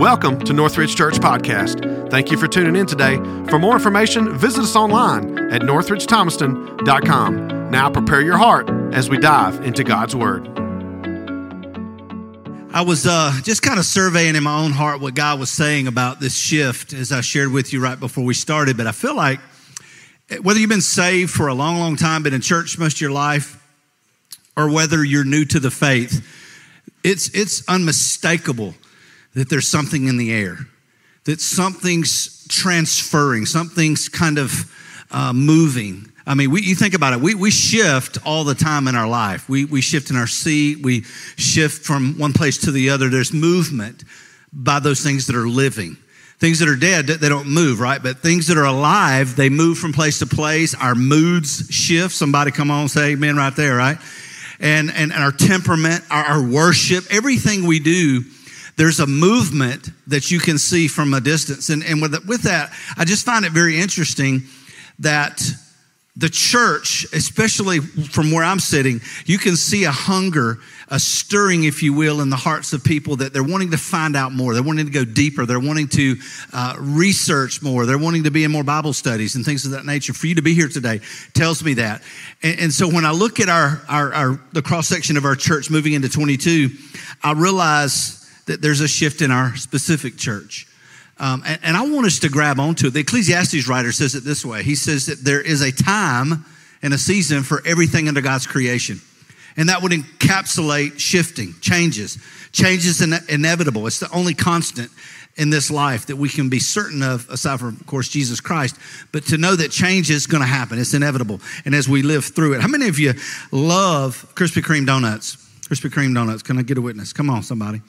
Welcome to Northridge Church Podcast. Thank you for tuning in today. For more information, visit us online at northridgethomaston.com. Now prepare your heart as we dive into God's Word. I was uh, just kind of surveying in my own heart what God was saying about this shift as I shared with you right before we started. But I feel like whether you've been saved for a long, long time, been in church most of your life, or whether you're new to the faith, it's, it's unmistakable that there's something in the air, that something's transferring, something's kind of uh, moving. I mean, we, you think about it, we, we shift all the time in our life. We, we shift in our seat, we shift from one place to the other. There's movement by those things that are living. Things that are dead, they don't move, right? But things that are alive, they move from place to place. Our moods shift. Somebody come on, say amen right there, right? And, and, and our temperament, our, our worship, everything we do there's a movement that you can see from a distance. And, and with, with that, I just find it very interesting that the church, especially from where I'm sitting, you can see a hunger, a stirring, if you will, in the hearts of people that they're wanting to find out more. They're wanting to go deeper. They're wanting to uh, research more. They're wanting to be in more Bible studies and things of that nature. For you to be here today tells me that. And, and so when I look at our, our, our the cross section of our church moving into 22, I realize that there's a shift in our specific church. Um, and, and I want us to grab onto it. The Ecclesiastes writer says it this way He says that there is a time and a season for everything under God's creation. And that would encapsulate shifting, changes. Changes in, inevitable. It's the only constant in this life that we can be certain of, aside from, of course, Jesus Christ, but to know that change is going to happen. It's inevitable. And as we live through it, how many of you love Krispy Kreme donuts? Krispy Kreme donuts. Can I get a witness? Come on, somebody.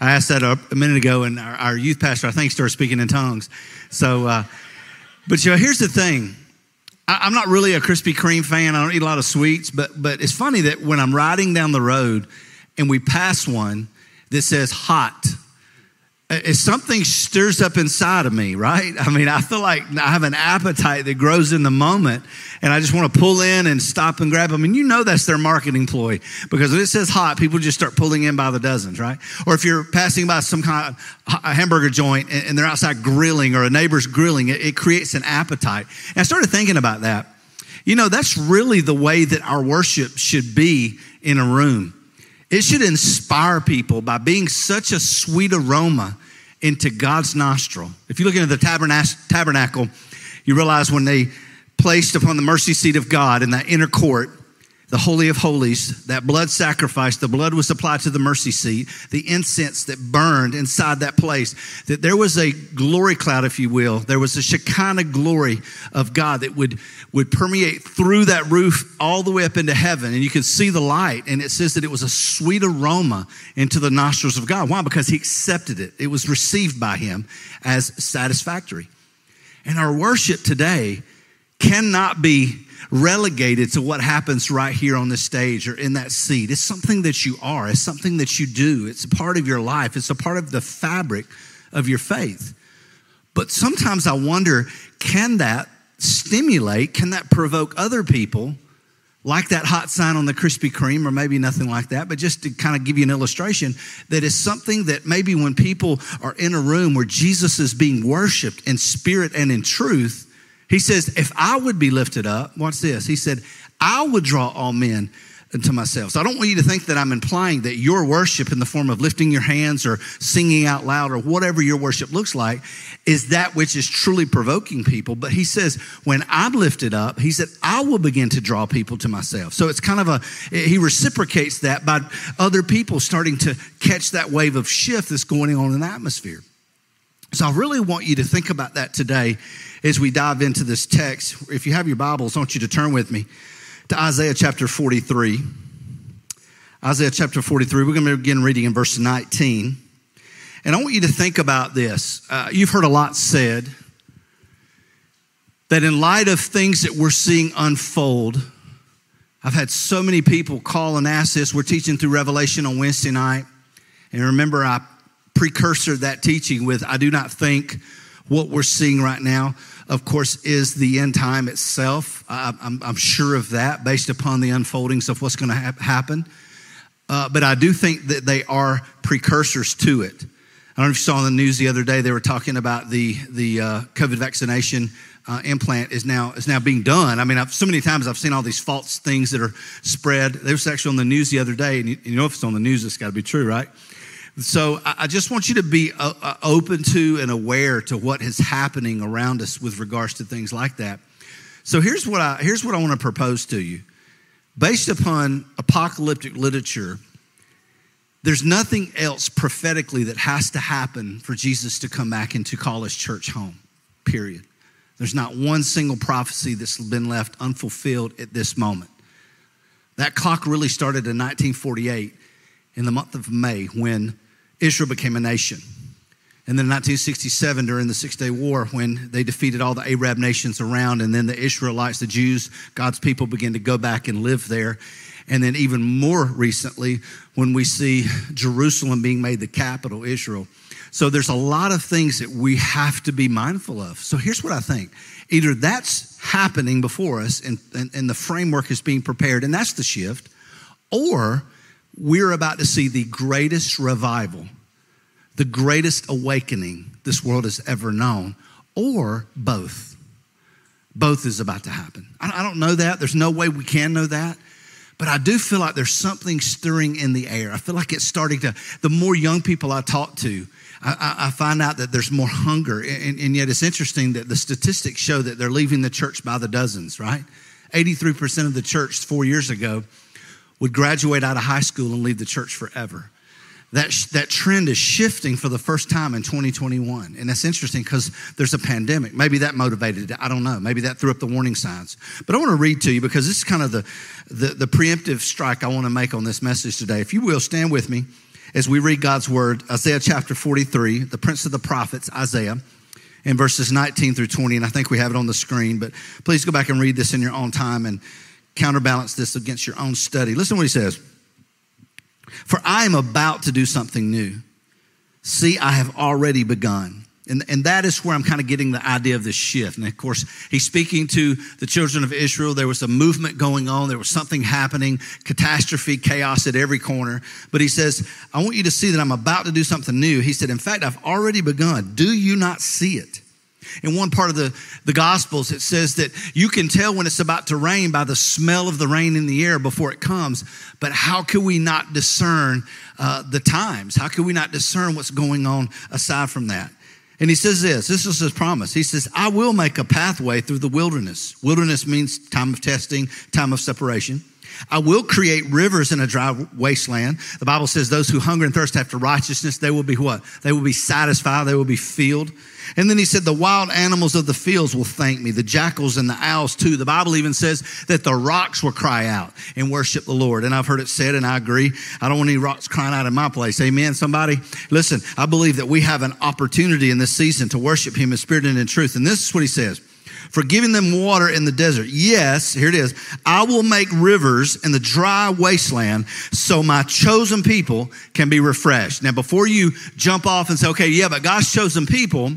I asked that a, minute ago, and our, our, youth pastor, I think, started speaking in tongues. So, uh, but you know, here's the thing. I, am not really a Krispy Kreme fan. I don't eat a lot of sweets, but but it's funny that when I'm riding down the road and we pass one that says hot, something stirs up inside of me, right? I mean, I feel like I have an appetite that grows in the moment, and I just want to pull in and stop and grab them. And you know that's their marketing ploy because when it says hot, people just start pulling in by the dozens, right? Or if you're passing by some kind of a hamburger joint and they're outside grilling or a neighbor's grilling, it, it creates an appetite. And I started thinking about that. You know, that's really the way that our worship should be in a room. It should inspire people by being such a sweet aroma into God's nostril. If you look into the tabernacle, you realize when they placed upon the mercy seat of God in that inner court, the Holy of Holies, that blood sacrifice, the blood was applied to the mercy seat, the incense that burned inside that place, that there was a glory cloud, if you will. There was a Shekinah glory of God that would, would permeate through that roof all the way up into heaven. And you could see the light. And it says that it was a sweet aroma into the nostrils of God. Why? Because he accepted it, it was received by him as satisfactory. And our worship today cannot be relegated to what happens right here on the stage or in that seat. It's something that you are, it's something that you do, it's a part of your life, it's a part of the fabric of your faith. But sometimes I wonder can that stimulate, can that provoke other people? Like that hot sign on the Krispy Kreme, or maybe nothing like that, but just to kind of give you an illustration, that is something that maybe when people are in a room where Jesus is being worshiped in spirit and in truth, he says, If I would be lifted up, watch this. He said, I would draw all men unto myself. So I don't want you to think that I'm implying that your worship in the form of lifting your hands or singing out loud or whatever your worship looks like is that which is truly provoking people. But he says, when I'm lifted up, he said, I will begin to draw people to myself. So it's kind of a, he reciprocates that by other people starting to catch that wave of shift that's going on in the atmosphere. So I really want you to think about that today as we dive into this text. If you have your Bibles, I want you to turn with me to Isaiah chapter 43. Isaiah chapter 43, we're going to begin reading in verse 19. And I want you to think about this. Uh, you've heard a lot said that in light of things that we're seeing unfold, I've had so many people call and ask this. We're teaching through Revelation on Wednesday night. And remember, I precursor that teaching with I do not think what we're seeing right now, of course, is the end time itself. I'm, I'm sure of that based upon the unfoldings of what's going to ha- happen. Uh, but I do think that they are precursors to it. I don't know if you saw on the news the other day, they were talking about the, the uh, COVID vaccination uh, implant is now, is now being done. I mean, I've, so many times I've seen all these false things that are spread. There was actually on the news the other day, and you, you know if it's on the news, it's got to be true, right? So I, just want you to be uh, uh, open to and aware to what is happening around us with regards to things like that. So here's what I, here's what I want to propose to you. Based upon apocalyptic literature, there's nothing else prophetically that has to happen for Jesus to come back and to call his church home, period. There's not one single prophecy that's been left unfulfilled at this moment. That clock really started in 1948 in the month of May when Israel became a nation. And then in 1967, during the Six Day War, when they defeated all the Arab nations around, and then the Israelites, the Jews, God's people began to go back and live there. And then, even more recently, when we see Jerusalem being made the capital, Israel. So, there's a lot of things that we have to be mindful of. So, here's what I think either that's happening before us and, and, and the framework is being prepared, and that's the shift, or we're about to see the greatest revival, the greatest awakening this world has ever known, or both. Both is about to happen. I don't know that. There's no way we can know that. But I do feel like there's something stirring in the air. I feel like it's starting to, the more young people I talk to, I, find out that there's more hunger. And, and yet it's interesting that the statistics show that they're leaving the church by the dozens, right? 83% of the church four years ago would graduate out of high school and leave the church forever. That, that trend is shifting for the first time in 2021. And that's interesting because there's a pandemic. Maybe that motivated it. I don't know. Maybe that threw up the warning signs. But I want to read to you because this is kind of the, the, the preemptive strike I want to make on this message today. If you will, stand with me as we read God's word, Isaiah chapter 43, the prince of the prophets, Isaiah, in verses 19 through 20. And I think we have it on the screen, but please go back and read this in your own time and counterbalance this against your own study. Listen what he says. For I am about to do something new. See, I have already begun. And, and that is where I'm kind of getting the idea of this shift. And of course, he's speaking to the children of Israel. There was a movement going on, there was something happening, catastrophe, chaos at every corner. But he says, I want you to see that I'm about to do something new. He said, In fact, I've already begun. Do you not see it? In one part of the, the Gospels, it says that you can tell when it's about to rain by the smell of the rain in the air before it comes. But how can we not discern uh, the times? How can we not discern what's going on aside from that? And he says this this is his promise. He says, I will make a pathway through the wilderness. Wilderness means time of testing, time of separation. I will create rivers in a dry wasteland. The Bible says those who hunger and thirst after righteousness, they will be what? They will be satisfied. They will be filled. And then he said, the wild animals of the fields will thank me, the jackals and the owls too. The Bible even says that the rocks will cry out and worship the Lord. And I've heard it said, and I agree. I don't want any rocks crying out in my place. Amen. Somebody, listen, I believe that we have an opportunity in this season to worship him in spirit and in truth. And this is what he says for giving them water in the desert. Yes, here it is. I will make rivers in the dry wasteland so my chosen people can be refreshed. Now, before you jump off and say, okay, yeah, but God's chosen people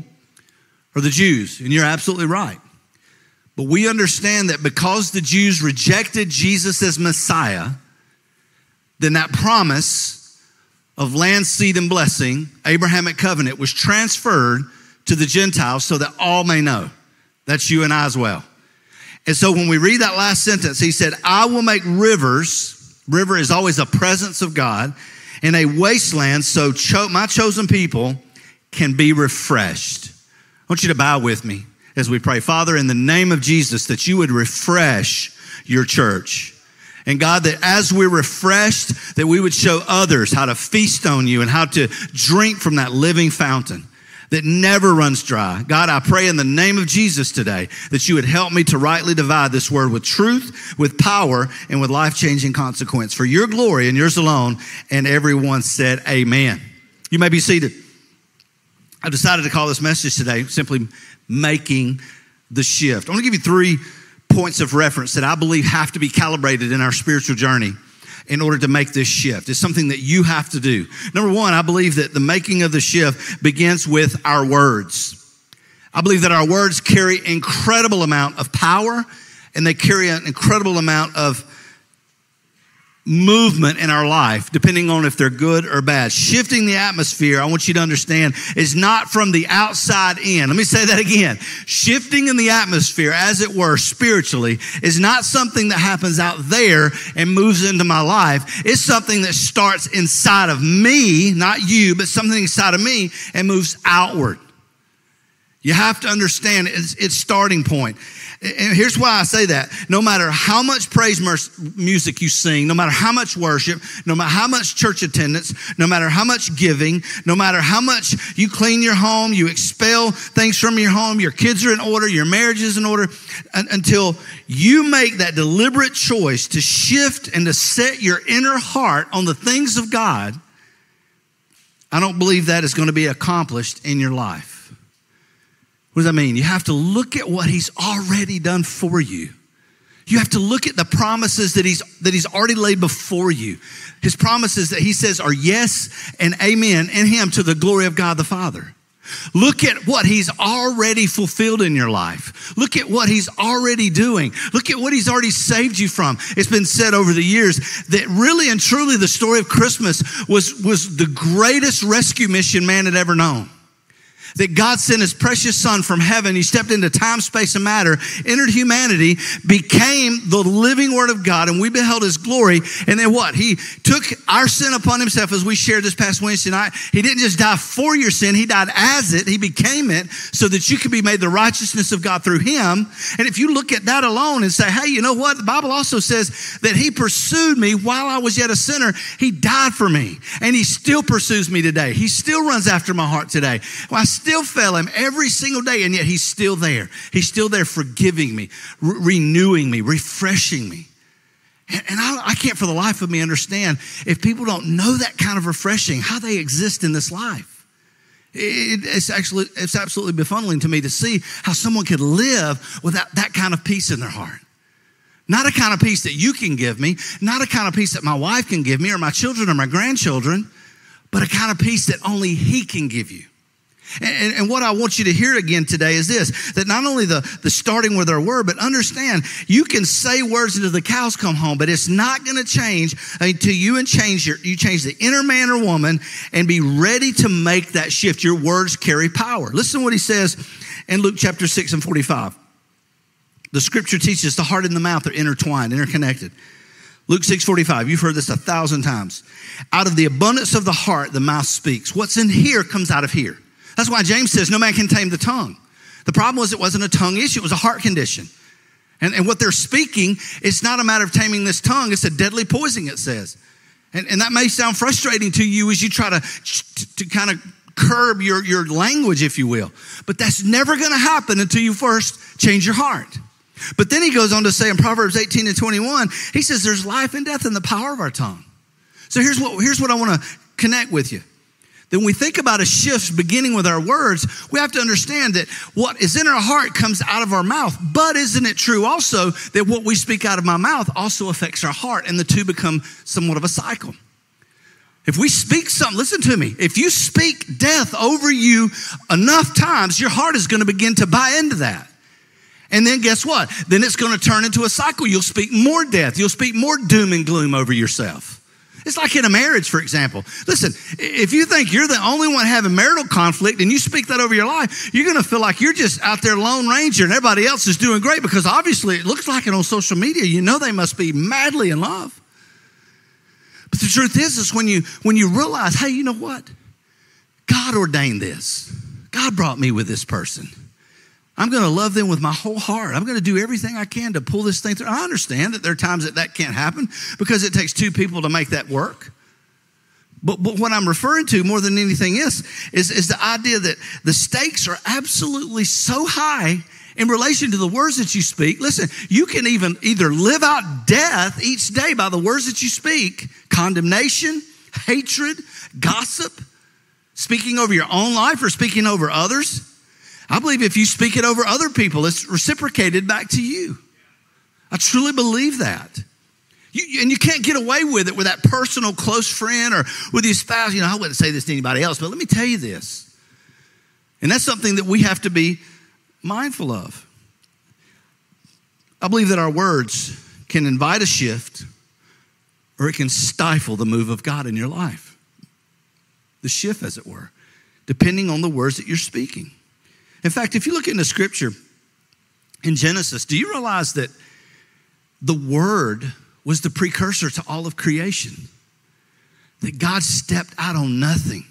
are the Jews, and you're absolutely right. But we understand that because the Jews rejected Jesus as Messiah, then that promise of land, seed, and blessing, Abrahamic covenant, was transferred to the Gentiles so that all may know. That's you and I as well. And so when we read that last sentence, he said, I will make rivers. River is always a presence of God in a wasteland so cho- my chosen people can be refreshed. I want you to bow with me as we pray. Father, in the name of Jesus, that you would refresh your church. And God, that as we're refreshed, that we would show others how to feast on you and how to drink from that living fountain that never runs dry. God, I pray in the name of Jesus today that you would help me to rightly divide this word with truth, with power, and with life changing consequence for your glory and yours alone. And everyone said, Amen. You may be seated. I've decided to call this message today simply making the shift. I want to give you three points of reference that I believe have to be calibrated in our spiritual journey in order to make this shift. It's something that you have to do. Number one, I believe that the making of the shift begins with our words. I believe that our words carry incredible amount of power and they carry an incredible amount of movement in our life, depending on if they're good or bad. Shifting the atmosphere, I want you to understand, is not from the outside in. Let me say that again. Shifting in the atmosphere, as it were, spiritually, is not something that happens out there and moves into my life. It's something that starts inside of me, not you, but something inside of me and moves outward. You have to understand its, its starting point. And here's why I say that. No matter how much praise music you sing, no matter how much worship, no matter how much church attendance, no matter how much giving, no matter how much you clean your home, you expel things from your home, your kids are in order, your marriage is in order, until you make that deliberate choice to shift and to set your inner heart on the things of God, I don't believe that is going to be accomplished in your life. What does that mean? You have to look at what he's already done for you. You have to look at the promises that he's, that he's already laid before you. His promises that he says are yes and amen in him to the glory of God the Father. Look at what he's already fulfilled in your life. Look at what he's already doing. Look at what he's already saved you from. It's been said over the years that really and truly the story of Christmas was, was the greatest rescue mission man had ever known that God sent his precious son from heaven. He stepped into time, space, and matter, entered humanity, became the living word of God, and we beheld his glory. And then what? He took our sin upon himself as we shared this past Wednesday night. He didn't just die for your sin, he died as it. He became it so that you could be made the righteousness of God through him. And if you look at that alone and say, hey, you know what? The Bible also says that he pursued me while I was yet a sinner. He died for me, and he still pursues me today. He still runs after my heart today. Well, I still fail him every single day, and yet he's still there. He's still there forgiving me, re- renewing me, refreshing me. And, I, I can't for the life of me understand if people don't know that kind of refreshing, how they exist in this life. It, it's actually, it's absolutely befuddling to me to see how someone could live without that kind of peace in their heart. Not a kind of peace that you can give me, not a kind of peace that my wife can give me or my children or my grandchildren, but a kind of peace that only He can give you. And, and, what I want you to hear again today is this that not only the, the starting with our word, but understand you can say words until the cows come home, but it's not going to change until you and change your, you change the inner man or woman and be ready to make that shift. Your words carry power. Listen to what he says in Luke chapter 6 and 45. The scripture teaches the heart and the mouth are intertwined, interconnected. Luke 6:45, you've heard this a thousand times. Out of the abundance of the heart, the mouth speaks. What's in here comes out of here. That's why James says no man can tame the tongue. The problem was it wasn't a tongue issue, it was a heart condition. And, and what they're speaking, it's not a matter of taming this tongue, it's a deadly poison, it says. And, and that may sound frustrating to you as you try to, to, to kind of curb your, your language, if you will. But that's never going to happen until you first change your heart. But then he goes on to say in Proverbs 18 and 21, he says there's life and death in the power of our tongue. So here's what, here's what I want to connect with you then when we think about a shift beginning with our words, we have to understand that what is in our heart comes out of our mouth. But isn't it true also that what we speak out of my mouth also affects our heart and the two become somewhat of a cycle? If we speak something, listen to me. If you speak death over you enough times, your heart is going to begin to buy into that. And then guess what? Then it's going to turn into a cycle. You'll speak more death. You'll speak more doom and gloom over yourself. It's like in a marriage, for example. Listen, if you think you're the only one having marital conflict and you speak that over your life, you're going to feel like you're just out there lone ranger and everybody else is doing great because obviously it looks like it on social media. You know they must be madly in love. But the truth is, is when you when you realize, hey, you know what? God ordained this. God brought me with this person. I'm going to love them with my whole heart. I'm going to do everything I can to pull this thing through. I understand that there are times that that can't happen because it takes two people to make that work. But, but what I'm referring to more than anything is, is, is the idea that the stakes are absolutely so high in relation to the words that you speak. Listen, you can even either live out death each day by the words that you speak, condemnation, hatred, gossip, speaking over your own life or speaking over others. I believe if you speak it over other people, it's reciprocated back to you. I truly believe that. You, and you can't get away with it with that personal close friend or with your spouse. You know, I wouldn't say this to anybody else, but let me tell you this. And that's something that we have to be mindful of. I believe that our words can invite a shift or it can stifle the move of God in your life. The shift, as it were, depending on the words that you're speaking. In fact, if you look into scripture in Genesis, do you realize that the word was the precursor to all of creation? That God stepped out on nothing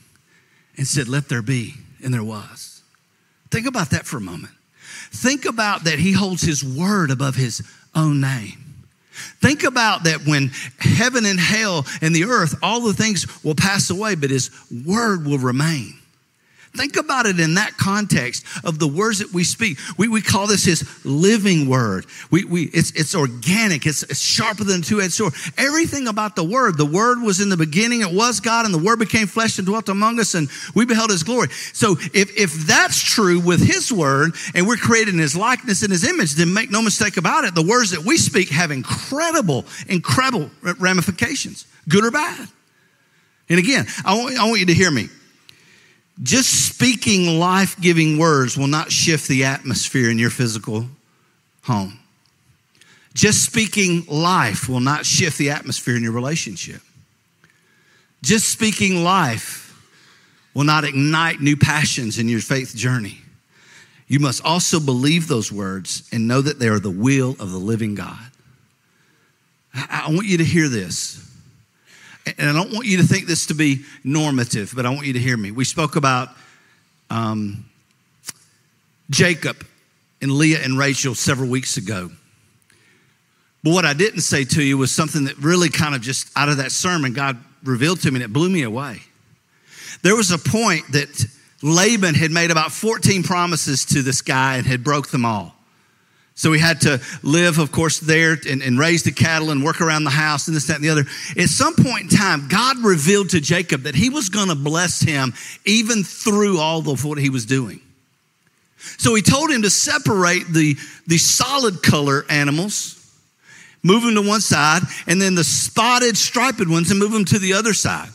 and said, Let there be, and there was. Think about that for a moment. Think about that He holds His word above His own name. Think about that when heaven and hell and the earth, all the things will pass away, but His word will remain. Think about it in that context of the words that we speak. We, we call this his living word. We, we, it's, it's organic. It's, it's sharper than a two-edged sword. Everything about the word, the word was in the beginning. It was God and the word became flesh and dwelt among us and we beheld his glory. So if, if that's true with his word and we're created in his likeness and his image, then make no mistake about it. The words that we speak have incredible, incredible ramifications, good or bad. And again, I want, I want you to hear me. Just speaking life giving words will not shift the atmosphere in your physical home. Just speaking life will not shift the atmosphere in your relationship. Just speaking life will not ignite new passions in your faith journey. You must also believe those words and know that they are the will of the living God. I want you to hear this and I don't want you to think this to be normative, but I want you to hear me. We spoke about um, Jacob and Leah and Rachel several weeks ago. But what I didn't say to you was something that really kind of just out of that sermon, God revealed to me and it blew me away. There was a point that Laban had made about 14 promises to this guy and had broke them all. So he had to live, of course, there and, and, raise the cattle and work around the house and this, that, and the other. At some point in time, God revealed to Jacob that he was going to bless him even through all of what he was doing. So he told him to separate the, the solid color animals, move them to one side, and then the spotted, striped ones and move them to the other side.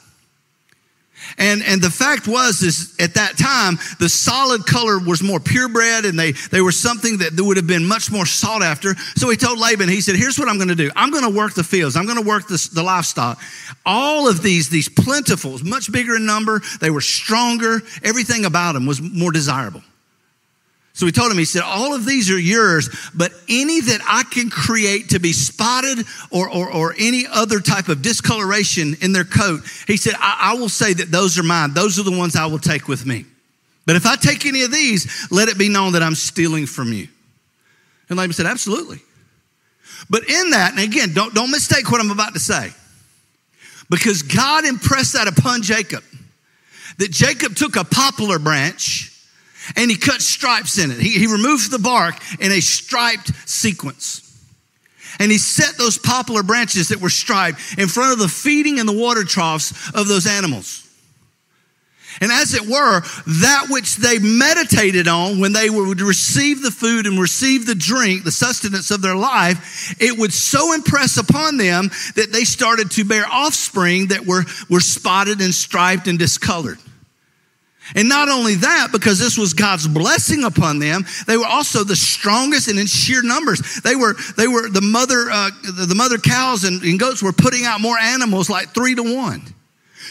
And, and the fact was is at that time, the solid color was more purebred and they, they were something that would have been much more sought after. So he told Laban, he said, here's what I'm going to do. I'm going to work the fields. I'm going to work the, the livestock. All of these, these plentifuls, much bigger in number. They were stronger. Everything about them was more desirable. So he told him, he said, all of these are yours, but any that I can create to be spotted or, or, or any other type of discoloration in their coat, he said, I, I will say that those are mine. Those are the ones I will take with me. But if I take any of these, let it be known that I'm stealing from you. And Laban said, absolutely. But in that, and again, don't, don't mistake what I'm about to say, because God impressed that upon Jacob, that Jacob took a poplar branch and he cut stripes in it. He, he removed the bark in a striped sequence. And he set those poplar branches that were striped in front of the feeding and the water troughs of those animals. And as it were, that which they meditated on when they would receive the food and receive the drink, the sustenance of their life, it would so impress upon them that they started to bear offspring that were, were spotted and striped and discolored. And not only that, because this was God's blessing upon them, they were also the strongest and in sheer numbers. They were, they were the mother, uh, the mother cows and, and goats were putting out more animals like three to one.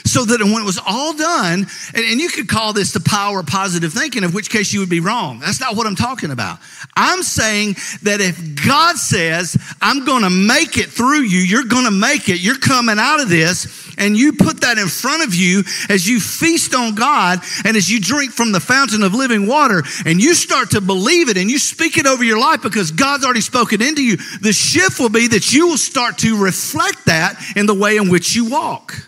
So that when it was all done, and, and, you could call this the power of positive thinking, of which case you would be wrong. That's not what I'm talking about. I'm saying that if God says, I'm going to make it through you, you're going to make it, you're coming out of this, and you put that in front of you as you feast on God and as you drink from the fountain of living water and you start to believe it and you speak it over your life because God's already spoken into you, the shift will be that you will start to reflect that in the way in which you walk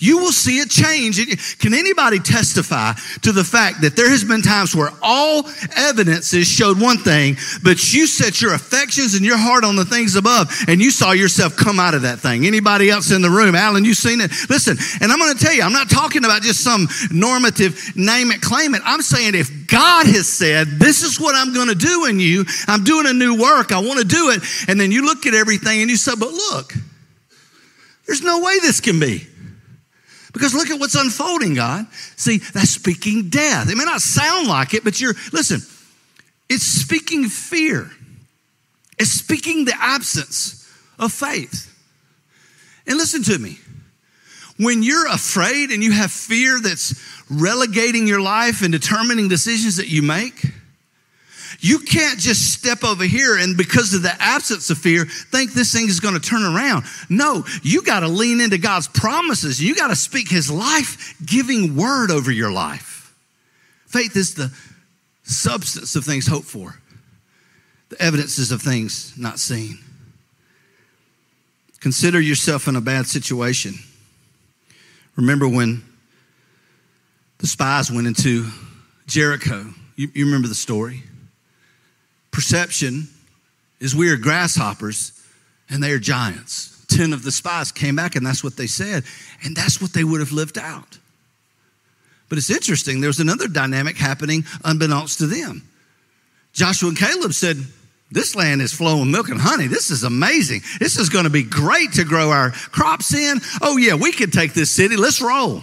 you will see a change. Can anybody testify to the fact that there has been times where all evidences showed one thing, but you set your affections and your heart on the things above and you saw yourself come out of that thing? Anybody else in the room? Alan, you seen it? Listen, and I'm going to tell you, I'm not talking about just some normative name it, claim it. I'm saying if God has said, this is what I'm going to do in you, I'm doing a new work, I want to do it. And then you look at everything and you say, but look, there's no way this can be. Because look at what's unfolding, God. See, that's speaking death. It may not sound like it, but you're, listen, it's speaking fear, it's speaking the absence of faith. And listen to me. When you're afraid and you have fear that's relegating your life and determining decisions that you make, you can't just step over here and because of the absence of fear, think this thing is going to turn around. No, you got to lean into God's promises. You got to speak his life giving word over your life. Faith is the substance of things hoped for, the evidences of things not seen. Consider yourself in a bad situation. Remember when the spies went into Jericho? You, you remember the story? Perception is we are grasshoppers and they are giants. Ten of the spies came back and that's what they said. And that's what they would have lived out. But it's interesting, there's another dynamic happening unbeknownst to them. Joshua and Caleb said, This land is flowing milk and honey. This is amazing. This is going to be great to grow our crops in. Oh, yeah, we could take this city. Let's roll.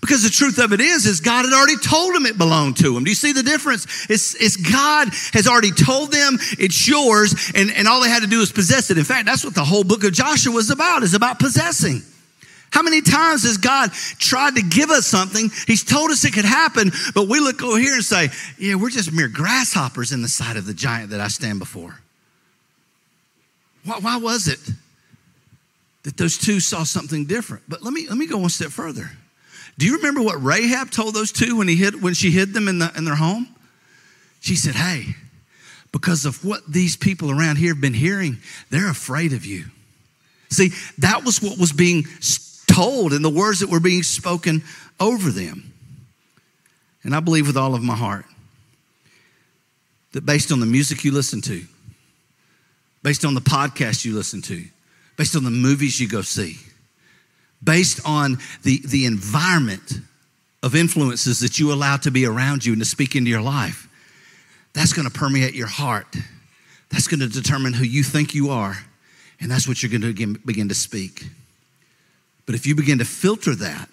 Because the truth of it is, is God had already told them it belonged to them. Do you see the difference? It's, it's God has already told them it's yours, and, and all they had to do is possess it. In fact, that's what the whole book of Joshua was about, is about possessing. How many times has God tried to give us something? He's told us it could happen, but we look over here and say, Yeah, we're just mere grasshoppers in the sight of the giant that I stand before. Why, why was it that those two saw something different? But let me, let me go one step further. Do you remember what Rahab told those two when, he hid, when she hid them in, the, in their home? She said, Hey, because of what these people around here have been hearing, they're afraid of you. See, that was what was being told and the words that were being spoken over them. And I believe with all of my heart that based on the music you listen to, based on the podcast you listen to, based on the movies you go see, based on the, the environment of influences that you allow to be around you and to speak into your life, that's going to permeate your heart. That's going to determine who you think you are, and that's what you're going to begin to speak. But if you begin to filter that,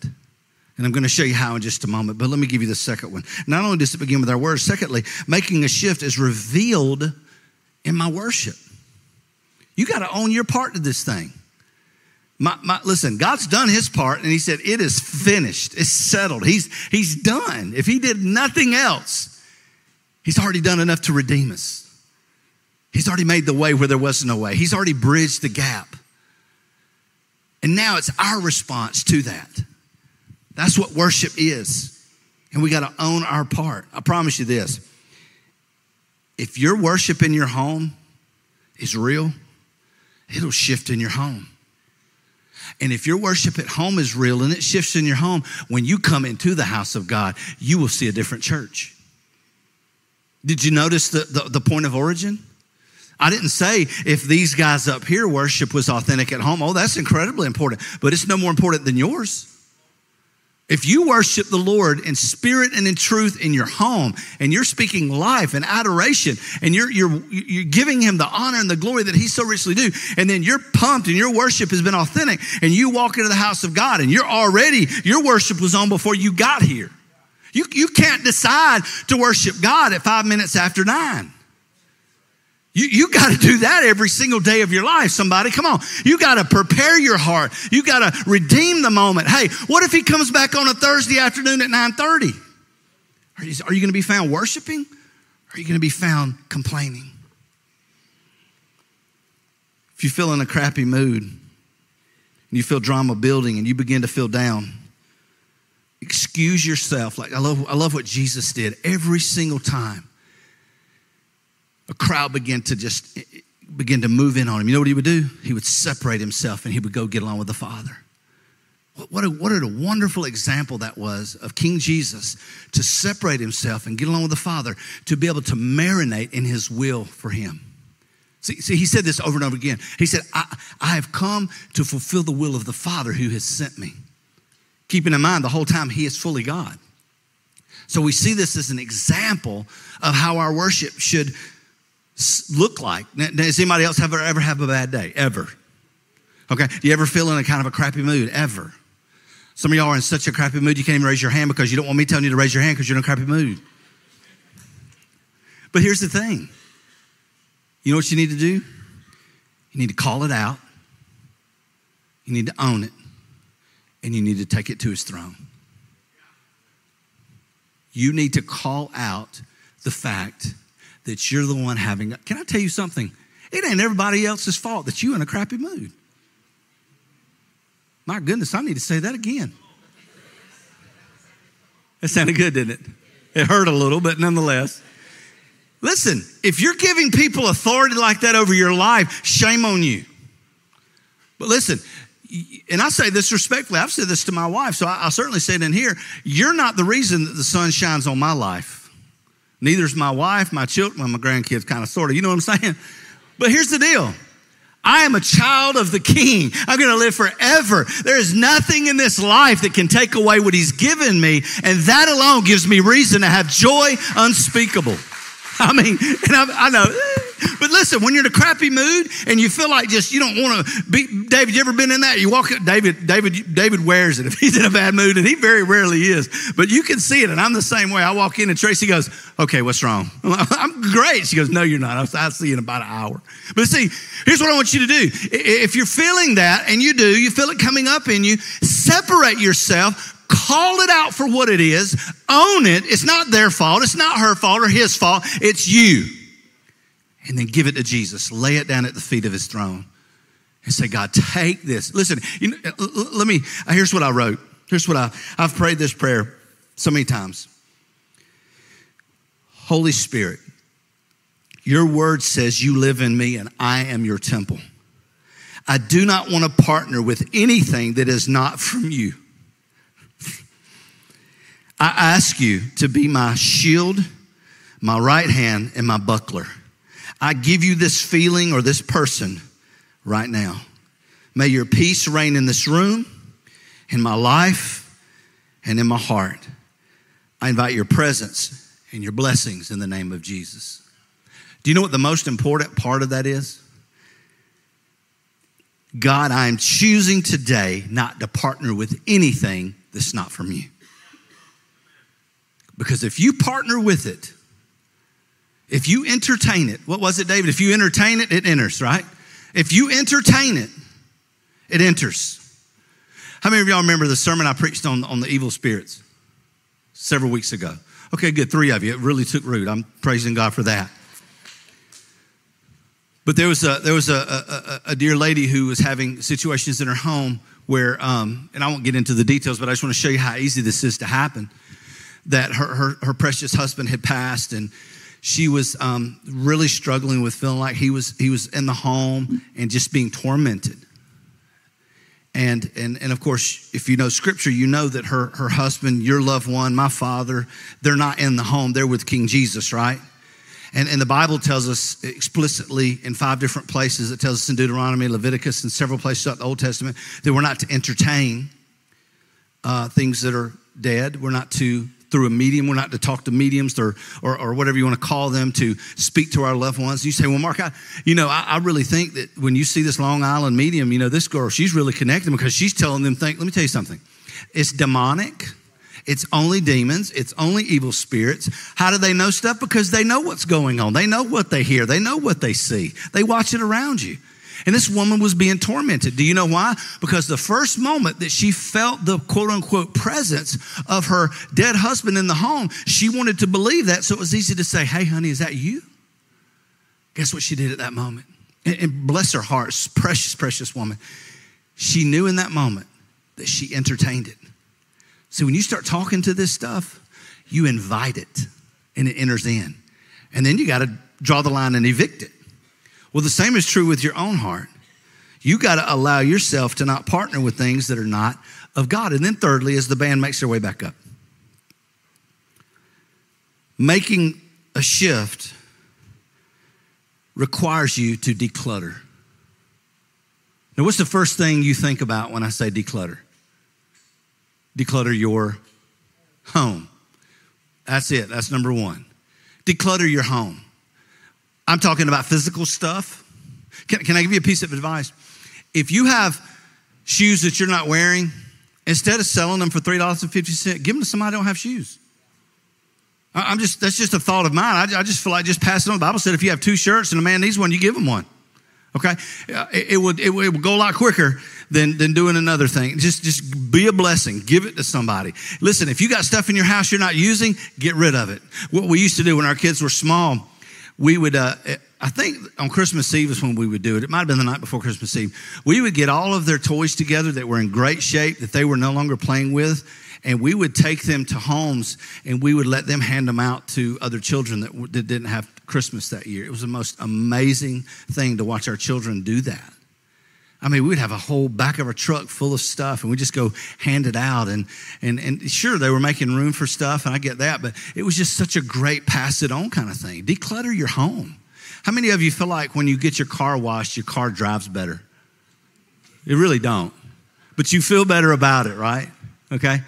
and I'm going to show you how in just a moment, but let me give you the second one. Not only does it begin with our words, secondly, making a shift is revealed in my worship. You got to own your part to this thing. My, my, listen, God's done his part and he said, it is finished. It's settled. He's, he's done. If he did nothing else, he's already done enough to redeem us. He's already made the way where there was no way. He's already bridged the gap. And now it's our response to that. That's what worship is. And we got to own our part. I promise you this. If your worship in your home is real, it'll shift in your home. And if your worship at home is real and it shifts in your home, when you come into the house of God, you will see a different church. Did you notice the, the, the point of origin? I didn't say if these guys up here worship was authentic at home. Oh, that's incredibly important, but it's no more important than yours. If you worship the Lord in spirit and in truth in your home, and you're speaking life and adoration, and you're, you're, you're giving Him the honor and the glory that He so richly do, and then you're pumped and your worship has been authentic, and you walk into the house of God, and you're already, your worship was on before you got here. You, you can't decide to worship God at five minutes after nine. You, you got to do that every single day of your life, somebody. Come on. You got to prepare your heart. You got to redeem the moment. Hey, what if he comes back on a Thursday afternoon at 9.30? Are you, are you going to be found worshiping? Or are you going to be found complaining? If you feel in a crappy mood and you feel drama building and you begin to feel down, excuse yourself. Like I love, I love what Jesus did every single time a crowd began to just begin to move in on him. You know what he would do? He would separate himself and he would go get along with the Father. What a, what a wonderful example that was of King Jesus to separate himself and get along with the Father, to be able to marinate in his will for him. See, see he said this over and over again. He said, I, I have come to fulfill the will of the Father who has sent me. Keeping in mind the whole time he is fully God. So we see this as an example of how our worship should look like? Does anybody else ever, ever have a bad day? Ever? Okay. Do you ever feel in a kind of a crappy mood? Ever? Some of y'all are in such a crappy mood you can't even raise your hand because you don't want me telling you to raise your hand because you're in a crappy mood. But here's the thing. You know what you need to do? You need to call it out. You need to own it, and you need to take it to his throne. You need to call out the fact that you're the one having. Can I tell you something? It ain't everybody else's fault that you're in a crappy mood. My goodness, I need to say that again. That sounded good, didn't it? It hurt a little, but nonetheless. Listen, if you're giving people authority like that over your life, shame on you. But listen, and I say this respectfully, I've said this to my wife, so I'll certainly say it in here. You're not the reason that the sun shines on my life. Neither's my wife, my children, well, my grandkids, kind of, sort of. You know what I'm saying? But here's the deal I am a child of the King. I'm going to live forever. There is nothing in this life that can take away what He's given me, and that alone gives me reason to have joy unspeakable. I mean, and I, I know but listen, when you're in a crappy mood and you feel like just you don't want to be David, you ever been in that? You walk David, David, David wears it if he's in a bad mood, and he very rarely is. But you can see it, and I'm the same way. I walk in and Tracy goes, Okay, what's wrong? I'm, like, I'm great. She goes, No, you're not. I'll see you in about an hour. But see, here's what I want you to do. If you're feeling that, and you do, you feel it coming up in you, separate yourself call it out for what it is, own it. It's not their fault, it's not her fault or his fault, it's you and then give it to Jesus. Lay it down at the feet of his throne and say, God, take this. Listen, you know, uh, let me, uh, here's what I wrote. Here's what I, I've prayed this prayer so many times. Holy Spirit, your word says you live in me and I am your temple. I do not want to partner with anything that is not from you. I ask you to be my shield, my right hand, and my buckler. I give you this feeling or this person right now. May your peace reign in this room, in my life, and in my heart. I invite your presence and your blessings in the name of Jesus. Do you know what the most important part of that is? God, I am choosing today not to partner with anything that's not from you. Because if you partner with it, if you entertain it, what was it, David? If you entertain it, it enters, right? If you entertain it, it enters. How many of y'all remember the sermon I preached on, on the evil spirits several weeks ago? Okay, good. Three of you. It really took root. I'm praising God for that. But there was a there was a, a, a dear lady who was having situations in her home where, um, and I won't get into the details, but I just want to show you how easy this is to happen. That her her, her precious husband had passed, and she was um, really struggling with feeling like he was he was in the home and just being tormented. And and and of course if you know scripture you know that her her husband your loved one my father they're not in the home. They're with king jesus right? And, and the bible tells us explicitly in five different places. It tells us in deuteronomy leviticus and several places throughout the old testament that we're not to entertain uh, things that are dead. We're not to through a medium. We're not to talk to mediums or, or, or, whatever you want to call them to speak to our loved ones. You say, well, Mark, I, you know, I, I, really think that when you see this Long Island medium, you know, this girl, she's really connecting because she's telling them, think, let me tell you something. It's demonic. It's only demons. It's only evil spirits. How do they know stuff? Because they know what's going on. They know what they hear. They know what they see. They watch it around you. And this woman was being tormented. Do you know why? Because the first moment that she felt the quote unquote presence of her dead husband in the home, she wanted to believe that. So it was easy to say, Hey, honey, is that you? Guess what she did at that moment? And, bless her heart, precious, precious woman. She knew in that moment that she entertained it. So when you start talking to this stuff, you invite it and it enters in. And then you got to draw the line and evict it. Well, the same is true with your own heart. You got to allow yourself to not partner with things that are not of God. And then, thirdly, as the band makes their way back up, making a shift requires you to declutter. Now, what's the first thing you think about when I say declutter? Declutter your home. That's it. That's number one. Declutter your home. I'm talking about physical stuff. Can, can I give you a piece of advice? If you have shoes that you're not wearing, instead of selling them for $3.50, give them to somebody who don't have shoes. I'm just, that's just a thought of mine. I, I just feel like just passing on. The Bible said if you have two shirts and a man needs one, you give him one. Okay, uh, it, it, would it, it would go a lot quicker than than doing another thing. Just just be a blessing. Give it to somebody. Listen, if you got stuff in your house you're not using, get rid of it. What we used to do when our kids were small, we would. Uh, I think on Christmas Eve is when we would do it. It might have been the night before Christmas Eve. We would get all of their toys together that were in great shape that they were no longer playing with, and we would take them to homes and we would let them hand them out to other children that, that didn't have Christmas that year. It was the most amazing thing to watch our children do that. I mean, we'd have a whole back of a truck full of stuff and we'd just go hand it out. And, and, and sure, they were making room for stuff, and I get that, but it was just such a great pass it on kind of thing. Declutter your home. How many of you feel like when you get your car washed, your car drives better? It really don't. But you feel better about it, right? Okay?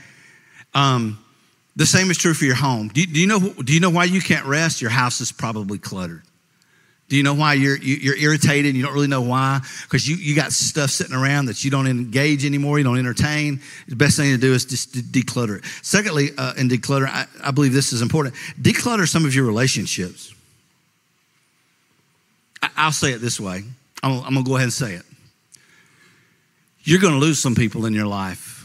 Um, the same is true for your home. Do do you, know, do you know why you can't rest? Your house is probably cluttered. Do you know why you're, you're irritated? You don't really know why? Because you, you got stuff sitting around that you don't engage anymore, you don't entertain. The best thing to do is just declutter it. Secondly, uh, in declutter, I, I believe this is important. Declutter some of your relationships. I, will say it this way I'm, I'm going to go ahead and say it. You're going to lose some people in your life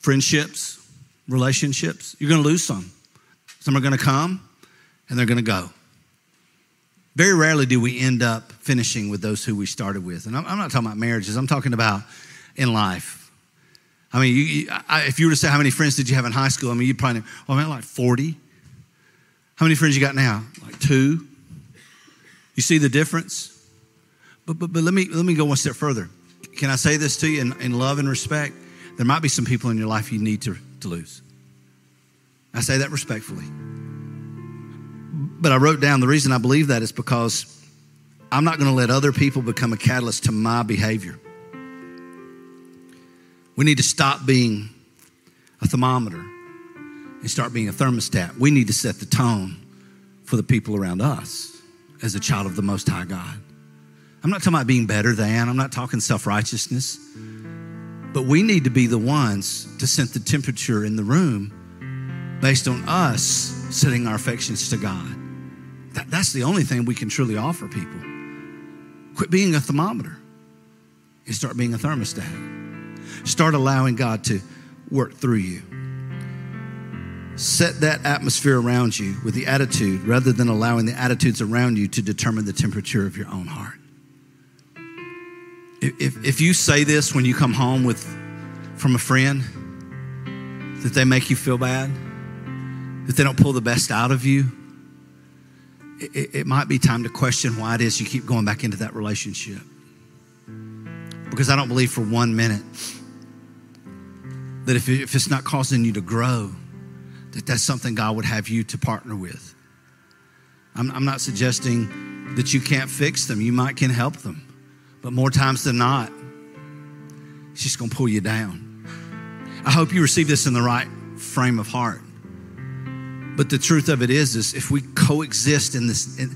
friendships, relationships, you're going to lose some. Some are going to come and they're going to go. Very rarely do we end up finishing with those who we started with. And I'm, not talking about marriages, I'm talking about in life. I mean, you, I, if you were to say how many friends did you have in high school, I mean, you'd probably, I oh, mean, like 40. How many friends you got now? Like two? You see the difference? But, but, but let, me, let me go one step further. Can I say this to you in, in love and respect? There might be some people in your life you need to, to lose. I say that respectfully. But I wrote down the reason I believe that is because I'm not going to let other people become a catalyst to my behavior. We need to stop being a thermometer and start being a thermostat. We need to set the tone for the people around us as a child of the Most High God. I'm not talking about being better than, I'm not talking self righteousness. But we need to be the ones to set the temperature in the room based on us setting our affections to God. That, that's the only thing we can truly offer people. Quit being a thermometer and start being a thermostat. Start allowing God to work through you. Set that atmosphere around you with the attitude rather than allowing the attitudes around you to determine the temperature of your own heart. If, if you say this when you come home with, from a friend, that they make you feel bad, that they don't pull the best out of you, it, it might be time to question why it is you keep going back into that relationship. Because I don't believe for one minute that if, if it's not causing you to grow, that that's something God would have you to partner with. I'm, I'm not suggesting that you can't fix them. You might can help them. But more times than not, it's just going to pull you down. I hope you receive this in the right frame of heart. But the truth of it is, is if we coexist in this, in,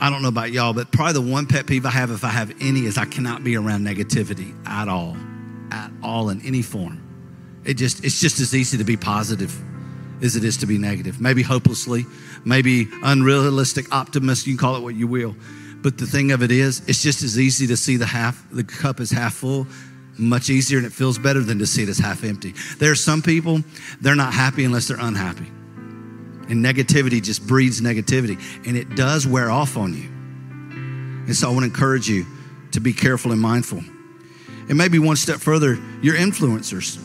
I don't know about y'all, but probably the one pet peeve I have, if I have any, is I cannot be around negativity at all, at all in any form. It just, it's just as easy to be positive as it is to be negative. Maybe hopelessly, maybe unrealistic, optimist. You can call it what you will. But the thing of it is, it's just as easy to see the half, the cup is half full, much easier, and it feels better than to see it as half empty. There are some people, they're not happy unless they're unhappy. And negativity just breeds negativity, and it does wear off on you. And so I want to encourage you to be careful and mindful. And maybe one step further, your influencers.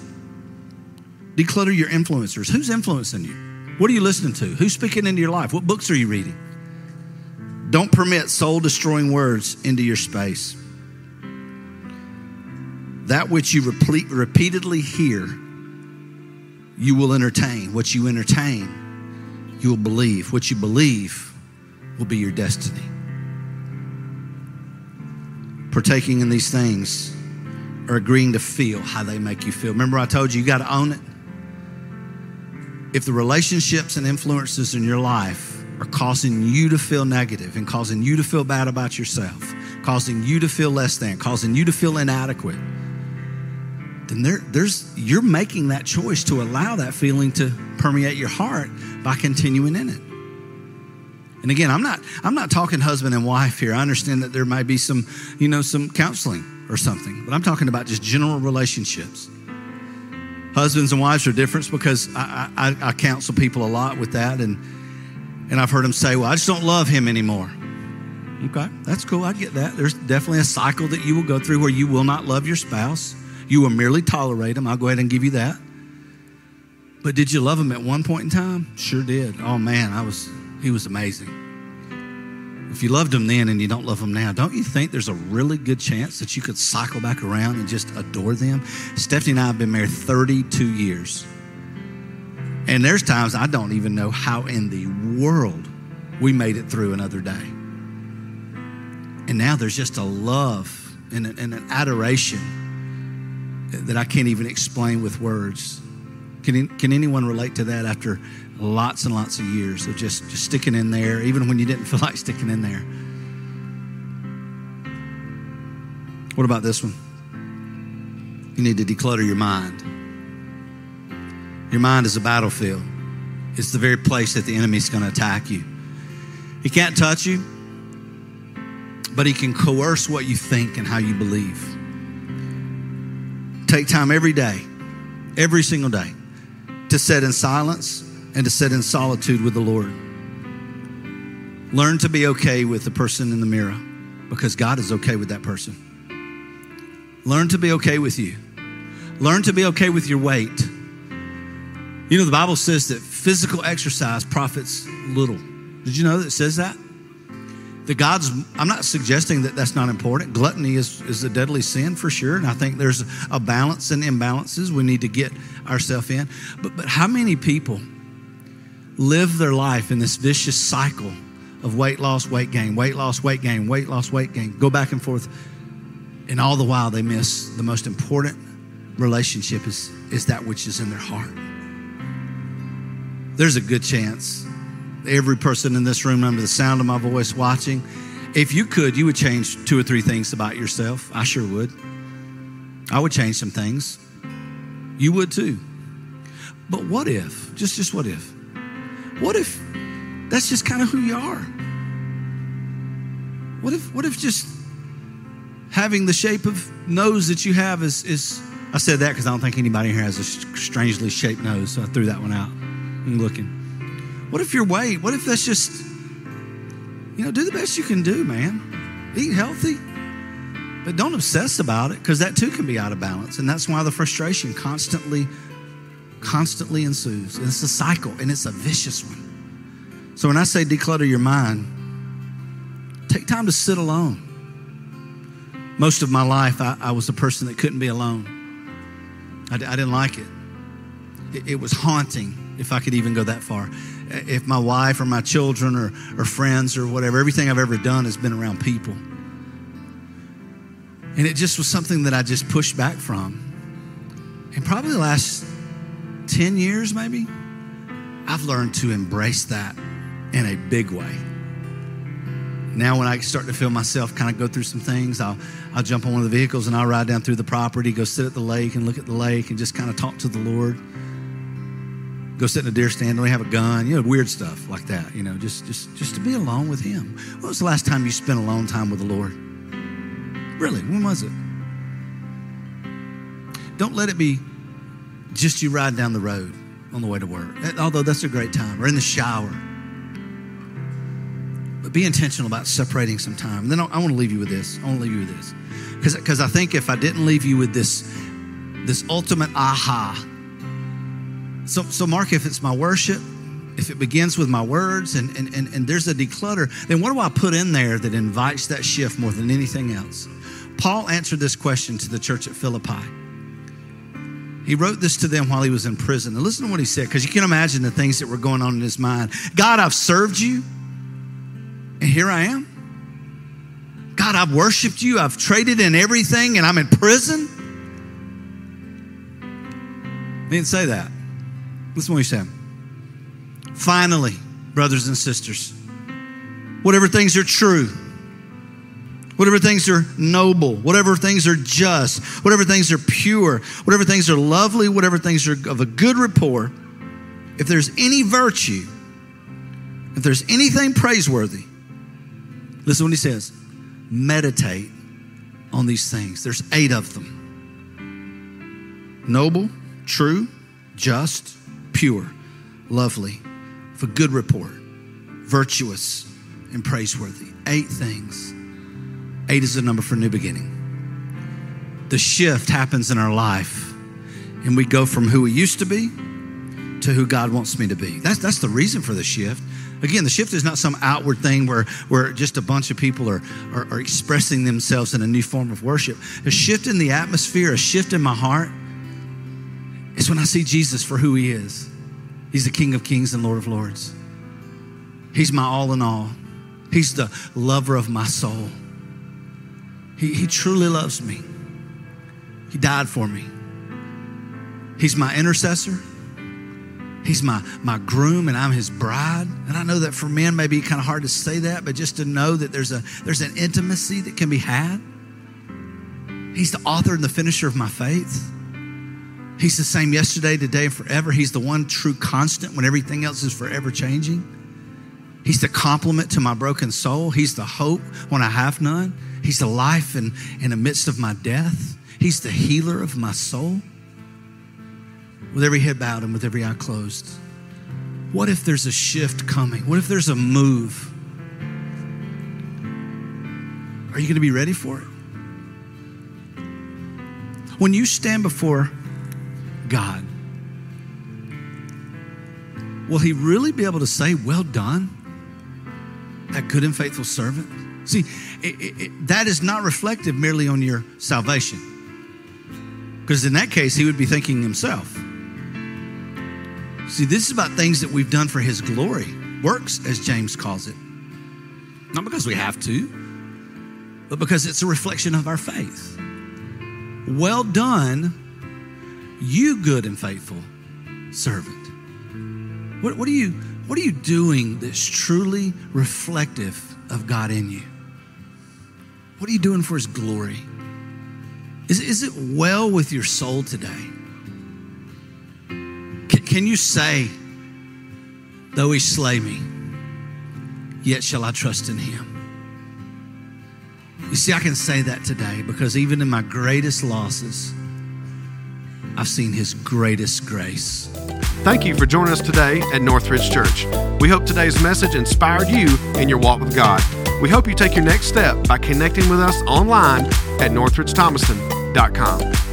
Declutter your influencers. Who's influencing you? What are you listening to? Who's speaking into your life? What books are you reading? Don't permit soul destroying words into your space. That which you repeat, repeatedly hear, you will entertain. What you entertain, you will believe. What you believe will be your destiny. Partaking in these things or agreeing to feel how they make you feel. Remember, I told you, you got to own it. If the relationships and influences in your life are causing you to feel negative and causing you to feel bad about yourself, causing you to feel less than, causing you to feel inadequate, then there, there's you're making that choice to allow that feeling to permeate your heart by continuing in it. And again, I'm not I'm not talking husband and wife here. I understand that there might be some, you know, some counseling or something, but I'm talking about just general relationships. Husbands and wives are different because I, I, I counsel people a lot with that, and and I've heard them say, "Well, I just don't love him anymore." Okay, that's cool. I get that. There's definitely a cycle that you will go through where you will not love your spouse. You will merely tolerate them. I'll go ahead and give you that. But did you love him at one point in time? Sure did. Oh man, I was he was amazing. If you loved him then and you don't love him now, don't you think there's a really good chance that you could cycle back around and just adore them? Stephanie and I have been married 32 years. And there's times I don't even know how in the world we made it through another day. And now there's just a love and an adoration that I can't even explain with words. Can, can anyone relate to that after lots and lots of years of just, just sticking in there, even when you didn't feel like sticking in there? What about this one? You need to declutter your mind. Your mind is a battlefield, it's the very place that the enemy's going to attack you. He can't touch you, but he can coerce what you think and how you believe. Take time every day, every single day to sit in silence and to sit in solitude with the Lord. Learn to be okay with the person in the mirror because God is okay with that person. Learn to be okay with you. Learn to be okay with your weight. You know, the Bible says that physical exercise profits little. Did you know that it says that? The God's, I'm not suggesting that that's not important. Gluttony is, is a deadly sin for sure. And I think there's a balance and imbalances we need to get ourselves in. But, but how many people live their life in this vicious cycle of weight loss, weight gain, weight loss, weight gain, weight loss, weight gain, go back and forth. And all the while they miss the most important relationship is, is that which is in their heart. There's a good chance every person in this room under the sound of my voice watching, if you could, you would change two or three things about yourself. I sure would. I would change some things. You would too. But what if, just, just what if? What if that's just kind of who you are? What if, what if just having the shape of nose that you have is, is I said that because I don't think anybody here has a strangely shaped nose, so I threw that one out. I'm looking. What if your weight? What if that's just, you know, do the best you can do, man. Eat healthy, but don't obsess about it because that too can be out of balance. And that's why the frustration constantly, constantly ensues. And it's a cycle and it's a vicious one. So when I say declutter your mind, take time to sit alone. Most of my life, I, I was a person that couldn't be alone. I, I didn't like it. it. It was haunting, if I could even go that far if my wife or my children or, or friends or whatever, everything I've ever done has been around people. And it just was something that I just pushed back from. And probably the last 10 years, maybe, I've learned to embrace that in a big way. Now, when I start to feel myself kind of go through some things, I'll, I'll jump on one of the vehicles and I'll ride down through the property, go sit at the lake and look at the lake and just kind of talk to the Lord go sit in a deer stand, only have a gun, you know, weird stuff like that, you know, just just just to be alone with him. When was the last time you spent alone time with the Lord? Really, when was it? Don't let it be just you riding down the road on the way to work, although that's a great time, or in the shower. But be intentional about separating some time. And then I, I want to leave you with this. I want to leave you with this. Because I think if I didn't leave you with this, this ultimate aha, so, so Mark, if it's my worship, if it begins with my words and, and, and, and there's a declutter, then what do I put in there that invites that shift more than anything else? Paul answered this question to the church at Philippi. He wrote this to them while he was in prison. And listen to what he said, because you can imagine the things that were going on in his mind. God, I've served you, and here I am. God, I've worshiped you, I've traded in everything, and I'm in prison. He didn't say that. Listen to what he said. Finally, brothers and sisters, whatever things are true, whatever things are noble, whatever things are just, whatever things are pure, whatever things are lovely, whatever things are of a good rapport, if there's any virtue if there's anything praiseworthy, listen what he says meditate on these things. There's eight of them noble, true, just, pure, lovely, for good report, virtuous, and praiseworthy. Eight things. Eight is the number for new beginning. The shift happens in our life, and we go from who we used to be to who God wants me to be. That's, that's the reason for the shift. Again, the shift is not some outward thing where, where just a bunch of people are, are, are expressing themselves in a new form of worship. A shift in the atmosphere, a shift in my heart, is when I see Jesus for who he is. He's the King of Kings and Lord of Lords. He's my all in all. He's the lover of my soul. He, he truly loves me. He died for me. He's my intercessor. He's my, my groom and I'm his bride. And I know that for men, maybe kind of hard to say that, but just to know that there's, a, there's an intimacy that can be had. He's the author and the finisher of my faith. He's the same yesterday, today, and forever. He's the one true constant when everything else is forever changing. He's the complement to my broken soul. He's the hope when I have none. He's the life in, in the midst of my death. He's the healer of my soul. With every head bowed and with every eye closed, what if there's a shift coming? What if there's a move? Are you going to be ready for it? When you stand before God, will He really be able to say, Well done, that good and faithful servant? See, it, it, it, that is not reflective merely on your salvation. Because in that case, He would be thinking Himself. See, this is about things that we've done for His glory, works, as James calls it. Not because we have to, but because it's a reflection of our faith. Well done, you good and faithful servant. What, what, are you, what are you doing that's truly reflective of God in you? What are you doing for His glory? Is, is it well with your soul today? Can, can you say, though He slay me, yet shall I trust in Him? You see, I can say that today because even in my greatest losses, I've seen his greatest grace. Thank you for joining us today at Northridge Church. We hope today's message inspired you in your walk with God. We hope you take your next step by connecting with us online at northridgethomaston.com.